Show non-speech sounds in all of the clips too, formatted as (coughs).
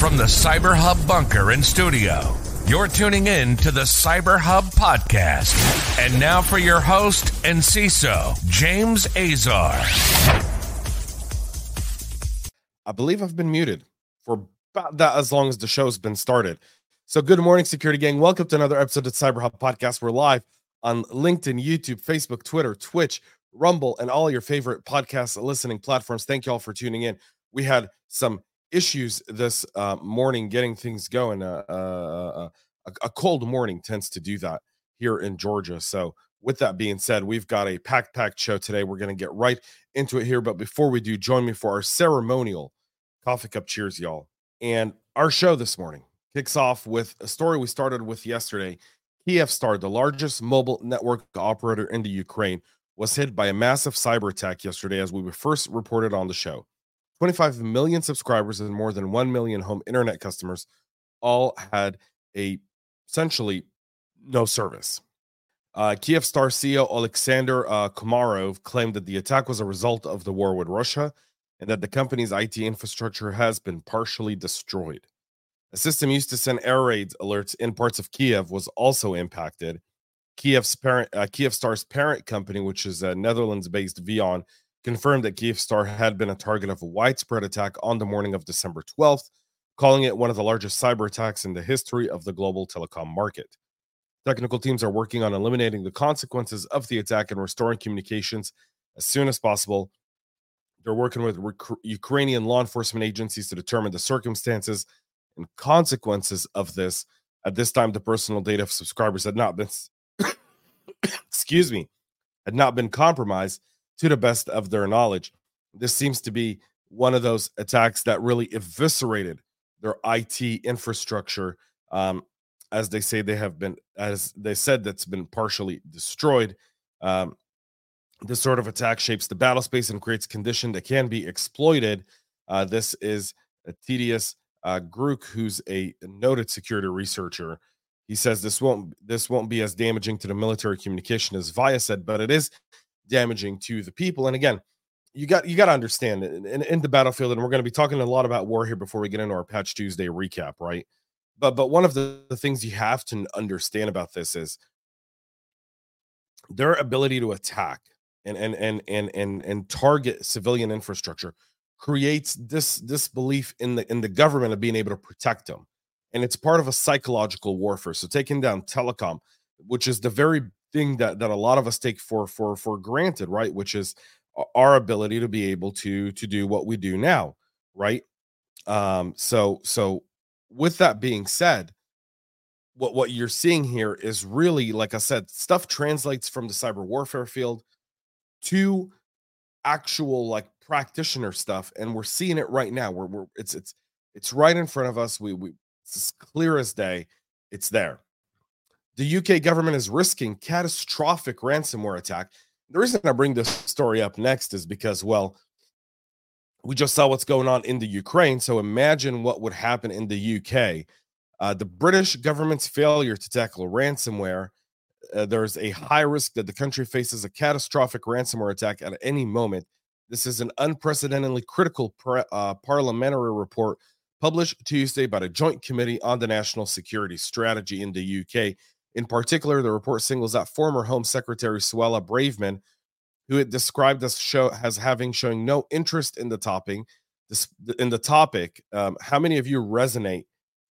From the Cyber Hub bunker and studio, you're tuning in to the Cyber Hub podcast. And now for your host and CISO, James Azar. I believe I've been muted for about that as long as the show's been started. So, good morning, security gang. Welcome to another episode of Cyber Hub Podcast. We're live on LinkedIn, YouTube, Facebook, Twitter, Twitch, Rumble, and all your favorite podcast listening platforms. Thank you all for tuning in. We had some issues this uh, morning getting things going. Uh, uh, uh, a, a cold morning tends to do that here in Georgia. So, with that being said, we've got a packed, packed show today. We're going to get right into it here. But before we do, join me for our ceremonial coffee cup cheers, y'all. And our show this morning kicks off with a story we started with yesterday. Kyivstar, the largest mobile network operator in the Ukraine, was hit by a massive cyber attack yesterday, as we were first reported on the show. 25 million subscribers and more than 1 million home internet customers all had a essentially no service. Uh, Kyivstar CEO Alexander uh, Komarov claimed that the attack was a result of the war with Russia and that the company's IT infrastructure has been partially destroyed. A system used to send air raid alerts in parts of Kiev was also impacted. Kyiv's parent, uh, Kyivstar's parent company, which is a Netherlands-based VEON, confirmed that Kyivstar had been a target of a widespread attack on the morning of December 12th, calling it one of the largest cyber attacks in the history of the global telecom market. Technical teams are working on eliminating the consequences of the attack and restoring communications as soon as possible. They're working with rec- Ukrainian law enforcement agencies to determine the circumstances and consequences of this. At this time, the personal data of subscribers had not been, (coughs) excuse me, had not been compromised to the best of their knowledge. This seems to be one of those attacks that really eviscerated their IT infrastructure. Um, as they say, they have been, as they said, that's been partially destroyed. Um, this sort of attack shapes the battle space and creates condition that can be exploited. Uh, this is a tedious uh, Gruk, who's a noted security researcher, he says this won't this won't be as damaging to the military communication as Viasat, but it is damaging to the people. And again, you got you got to understand in, in, the battlefield, and we're going to be talking a lot about war here before we get into our Patch Tuesday recap, right? But but one of the, the things you have to understand about this is their ability to attack and and and and and and target civilian infrastructure creates this this belief in the in the government of being able to protect them and it's part of a psychological warfare so taking down telecom which is the very thing that that a lot of us take for for for granted right? Which is our ability to be able to to do what we do now right? Um so so with that being said what what you're seeing here is really like i said stuff translates from the cyber warfare field to actual like practitioner stuff and we're seeing it right now. We're, we're it's it's it's right in front of us. We we it's as clear as day. It's there the uk government is risking catastrophic ransomware attack. The reason i bring this story up next is because well we just saw what's going on in the ukraine so imagine what would happen in the uk uh, the british government's failure to tackle ransomware uh, there's a high risk that the country faces a catastrophic ransomware attack at any moment. This is an unprecedentedly critical pre- uh, parliamentary report published Tuesday by the Joint Committee on the National Security Strategy in the UK. In particular, the report singles out former Home Secretary Suella Braverman, who it described as show as having showing no interest in the. This, in the topic, um, how many of you resonate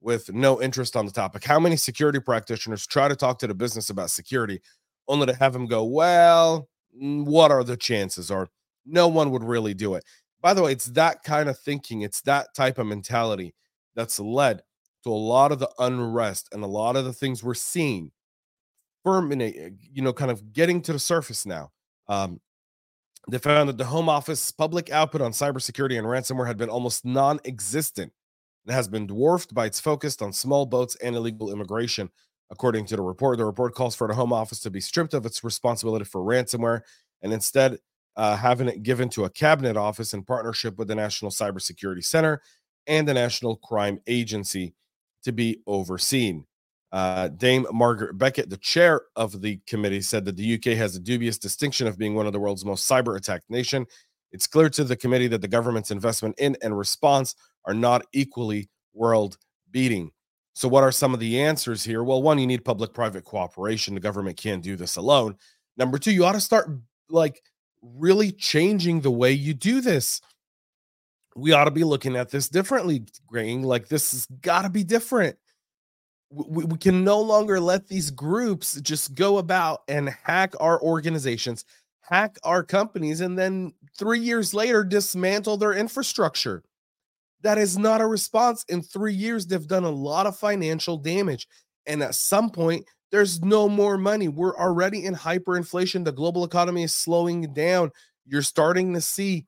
with no interest on the topic? How many security practitioners try to talk to the business about security, only to have them go, "Well, mm, what are the chances?" or no one would really do it. By the way, it's that kind of thinking, it's that type of mentality that's led to a lot of the unrest and a lot of the things we're seeing ferminate, eh, you know, kind of getting to the surface now. Um, they found that the Home Office public output on cybersecurity and ransomware had been almost non existent and has been dwarfed by its focus on small boats and illegal immigration. According to the report, the report calls for the Home Office to be stripped of its responsibility for ransomware and instead uh, having it given to a cabinet office in partnership with the National Cybersecurity Center and the National Crime Agency to be overseen. Uh, Dame Margaret Beckett, the chair of the committee, said that the UK has a dubious distinction of being one of the world's most cyber attacked nation. It's clear to the committee that the government's investment in and response are not equally world beating. So, what are some of the answers here? Well, one, you need public private cooperation. The government can't do this alone. Number two, you ought to start like really changing the way you do this. We ought to be looking at this differently, Grain. Like, this has got to be different. We, we can no longer let these groups just go about and hack our organizations, hack our companies, and then three years later dismantle their infrastructure. That is not a response. In three years, they've done a lot of financial damage. And at some point, there's no more money. We're already in hyperinflation. The global economy is slowing down. You're starting to see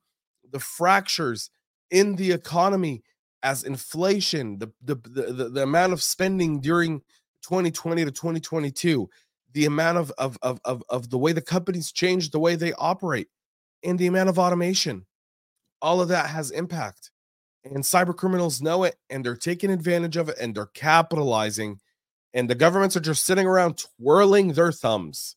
the fractures in the economy as inflation, the, the, the, the, amount of spending during 2020 to 2022, the amount of, of, of, of, of the way the companies change the way they operate, and the amount of automation. All of that has impact and cyber criminals know it and they're taking advantage of it and they're capitalizing and the governments are just sitting around twirling their thumbs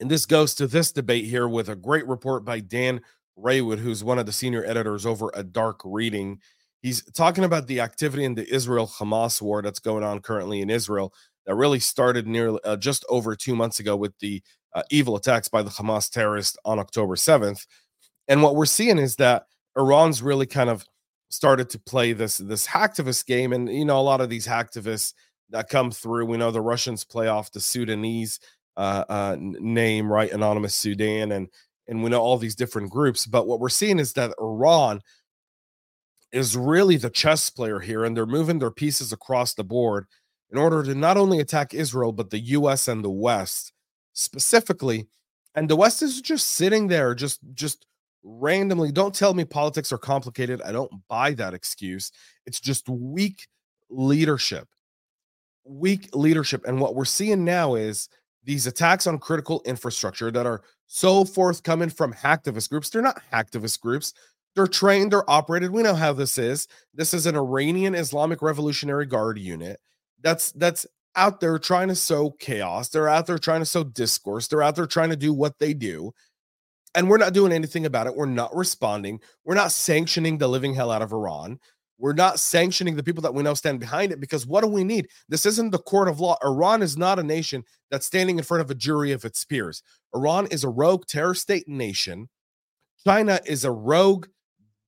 and this goes to this debate here with a great report by dan raywood who's one of the senior editors over at dark reading he's talking about the activity in the israel hamas war that's going on currently in israel that really started nearly uh, just over two months ago with the uh, evil attacks by the hamas terrorists on october 7th and what we're seeing is that Iran's really kind of started to play this this hacktivist game, and you know a lot of these hacktivists that come through. We know the Russians play off the Sudanese uh, uh, name, right? Anonymous Sudan, and and we know all these different groups. But what we're seeing is that Iran is really the chess player here, and they're moving their pieces across the board in order to not only attack Israel but the U.S. and the West specifically. And the West is just sitting there, just just randomly. Don't tell me politics are complicated. I don't buy that excuse. It's just weak leadership. Weak leadership. And what we're seeing now is these attacks on critical infrastructure that are so forthcoming from hacktivist groups. They're not hacktivist groups. They're trained, they're operated. We know how this is. This is an Iranian Islamic Revolutionary Guard unit that's that's out there trying to sow chaos. They're out there trying to sow discourse. They're out there trying to do what they do and we're not doing anything about it. We're not responding. We're not sanctioning the living hell out of Iran. We're not sanctioning the people that we know stand behind it because what do we need? This isn't the court of law. Iran is not a nation that's standing in front of a jury of its peers. Iran is a rogue terror state nation. China is a rogue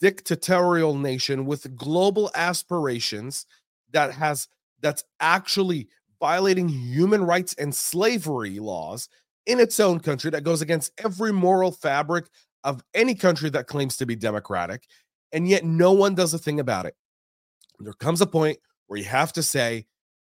dictatorial nation with global aspirations that has that's actually violating human rights and slavery laws in its own country that goes against every moral fabric of any country that claims to be democratic. And yet no one does a thing about it. There comes a point where you have to say,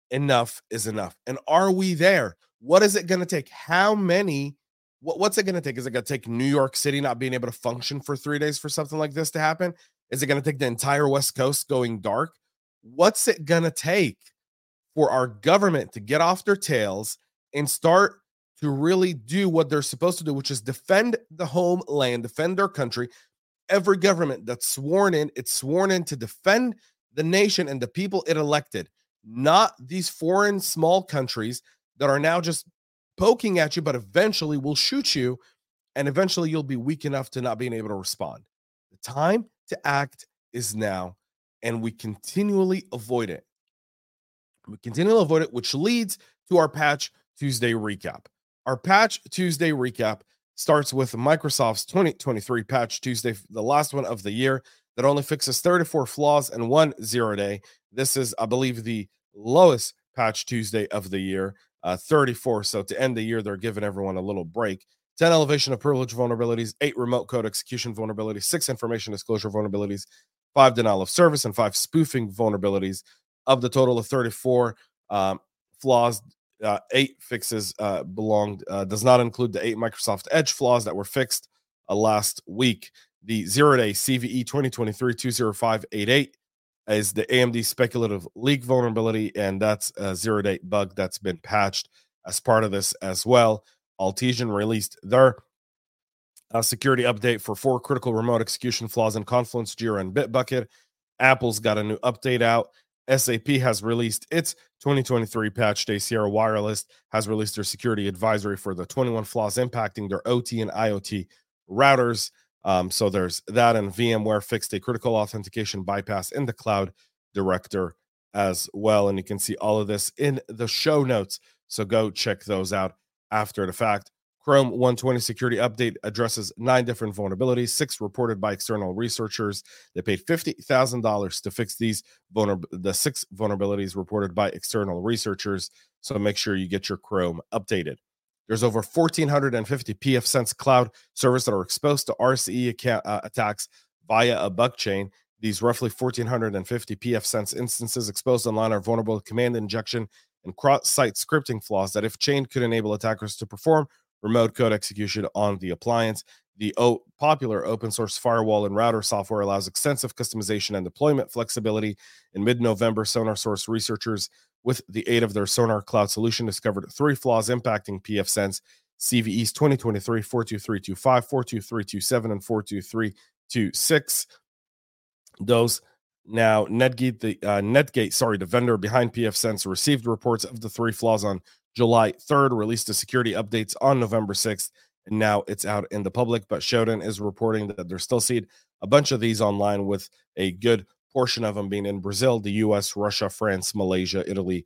enough is enough. And are we there? What is it going to take? How many? What, what's it going to take? Is it going to take New York City not being able to function for three days for something like this to happen? Is it going to take the entire West Coast going dark? What's it going to take for our government to get off their tails and start to really do what they're supposed to do, which is defend the homeland, defend their country. Every government that's sworn in, it's sworn in to defend the nation and the people it elected, not these foreign small countries that are now just poking at you, but eventually will shoot you. And eventually you'll be weak enough to not being able to respond. The time to act is now, and we continually avoid it. We continually avoid it, which leads to our Patch Tuesday recap. Our Patch Tuesday recap starts with Microsoft's 2023 Patch Tuesday, the last one of the year that only fixes 34 flaws and one zero day. This is, I believe, the lowest Patch Tuesday of the year, uh, 34. So to end the year, they're giving everyone a little break. 10 elevation of privilege vulnerabilities, eight remote code execution vulnerabilities, six information disclosure vulnerabilities, five denial of service, and five spoofing vulnerabilities. Of the total of 34 um, flaws, uh, eight fixes uh, belonged uh, does not include the eight Microsoft Edge flaws that were fixed uh, last week. The zero day CVE 2023 20588 is the AMD speculative leak vulnerability, and that's a zero day bug that's been patched as part of this as well. Atlassian released their uh, security update for four critical remote execution flaws in Confluence, Jira, and Bitbucket. Apple's got a new update out. SAP has released its 2023 patch day. Sierra Wireless has released their security advisory for the 21 flaws impacting their OT and IoT routers. Um, so there's that, and VMware fixed a critical authentication bypass in the cloud director as well. And you can see all of this in the show notes. So go check those out after the fact. Chrome 120 security update addresses nine different vulnerabilities, six reported by external researchers. They paid $50,000 to fix these vulner- the six vulnerabilities reported by external researchers. So make sure you get your Chrome updated. There's over 1,450 pfSense cloud servers that are exposed to RCE account, uh, attacks via a bug chain. These roughly 1,450 pfSense instances exposed online are vulnerable to command injection and cross-site scripting flaws that, if chained, could enable attackers to perform remote code execution on the appliance. The o- popular open source firewall and router software allows extensive customization and deployment flexibility. In mid November, Sonar Source researchers, with the aid of their Sonar Cloud solution, discovered three flaws impacting pfSense CVEs 2023 42325, 42327, and 42326. Those now Netgate, the uh, Netgate, sorry, the vendor behind pfSense, received reports of the three flaws on July 3rd, released the security updates on November 6th, and now it's out in the public. But Shodan is reporting that they're still seeing a bunch of these online, with a good portion of them being in Brazil, the US, Russia, France, Malaysia, Italy,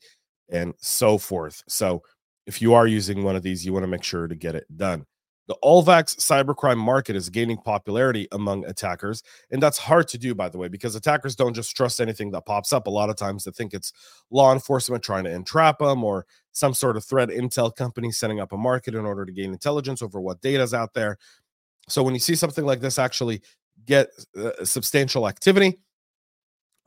and so forth. So if you are using one of these, you want to make sure to get it done. The OLVX cybercrime market is gaining popularity among attackers. And that's hard to do, by the way, because attackers don't just trust anything that pops up. A lot of times they think it's law enforcement trying to entrap them or some sort of threat intel company setting up a market in order to gain intelligence over what data is out there. So when you see something like this actually get uh, substantial activity,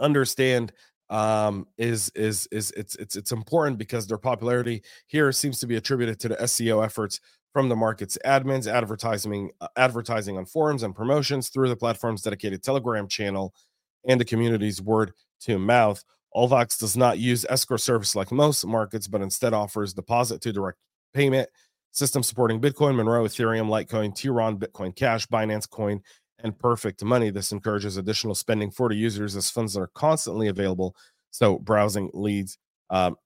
understand um is is is it's it's it's important because their popularity here seems to be attributed to the SEO efforts from the market's admins, advertising, uh, advertising on forums and promotions through the platform's dedicated Telegram channel and the community's word to mouth. OLVX does not use escrow service like most markets, but instead offers deposit to direct payment system supporting Bitcoin, Monero, Ethereum, Litecoin, Tron, Bitcoin Cash, Binance Coin, and Perfect Money. This encourages additional spending for the users as funds are constantly available. So browsing leads um,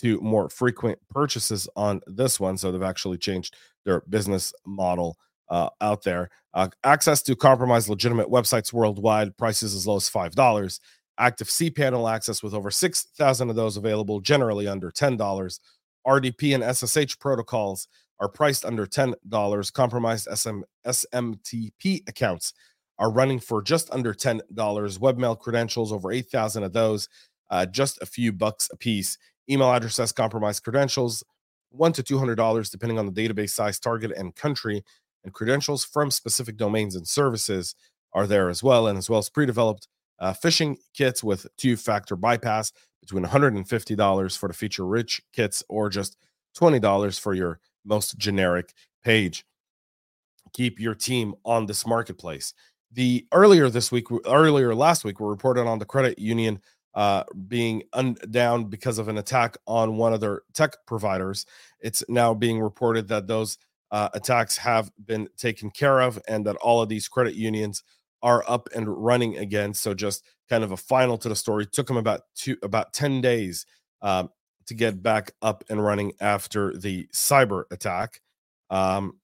to more frequent purchases on this one. So they've actually changed their business model uh, out there. Uh, access to compromised legitimate websites worldwide, prices as low as $5. Active cPanel access with over 6,000 of those available, generally under $10. RDP and SSH protocols are priced under $10. Compromised SM, SMTP accounts are running for just under $10. Webmail credentials, over 8,000 of those, uh, just a few bucks a piece email addresses, compromised credentials, one to two hundred dollars, depending on the database size, target, and country. And credentials from specific domains and services are there as well, and as well as pre-developed uh, phishing kits with two-factor bypass between $150 for the feature-rich kits or just $20 for your most generic page. Keep your team on this marketplace. The earlier this week, earlier last week, we reported on the credit union uh, being un- down because of an attack on one of their tech providers. It's now being reported that those uh, attacks have been taken care of and that all of these credit unions are up and running again. So just kind of a final to the story. Took them about two about 10 days um, to get back up and running after the cyber attack. Um,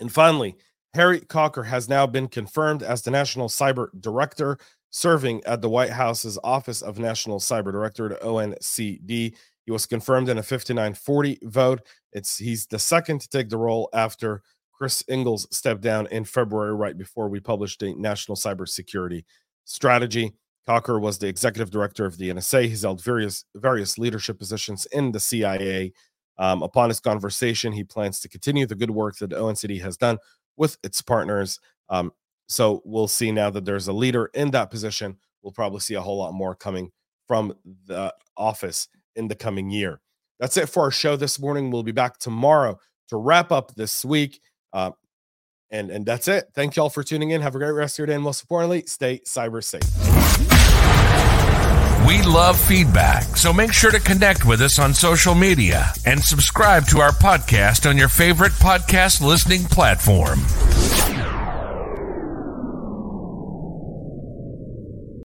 and finally, Harry Coker has now been confirmed as the National Cyber Director serving at the White House's Office of National Cyber Director, ONCD. He was confirmed in a 59-40 vote. It's he's the second to take the role after Chris Inglis stepped down in February, right before we published the National Cybersecurity Strategy. Coker was the executive director of the NSA. He's held various various leadership positions in the CIA. Um, upon his conversation, he plans to continue the good work that ONCD has done with its partners. Um, so we'll see now that there's a leader in that position. We'll probably see a whole lot more coming from the office in the coming year. That's it for our show this morning. We'll be back tomorrow to wrap up this week. Uh, and and that's it. Thank you all for tuning in. Have a great rest of your day, and most importantly, stay cyber safe. We love feedback, so make sure to connect with us on social media and subscribe to our podcast on your favorite podcast listening platform.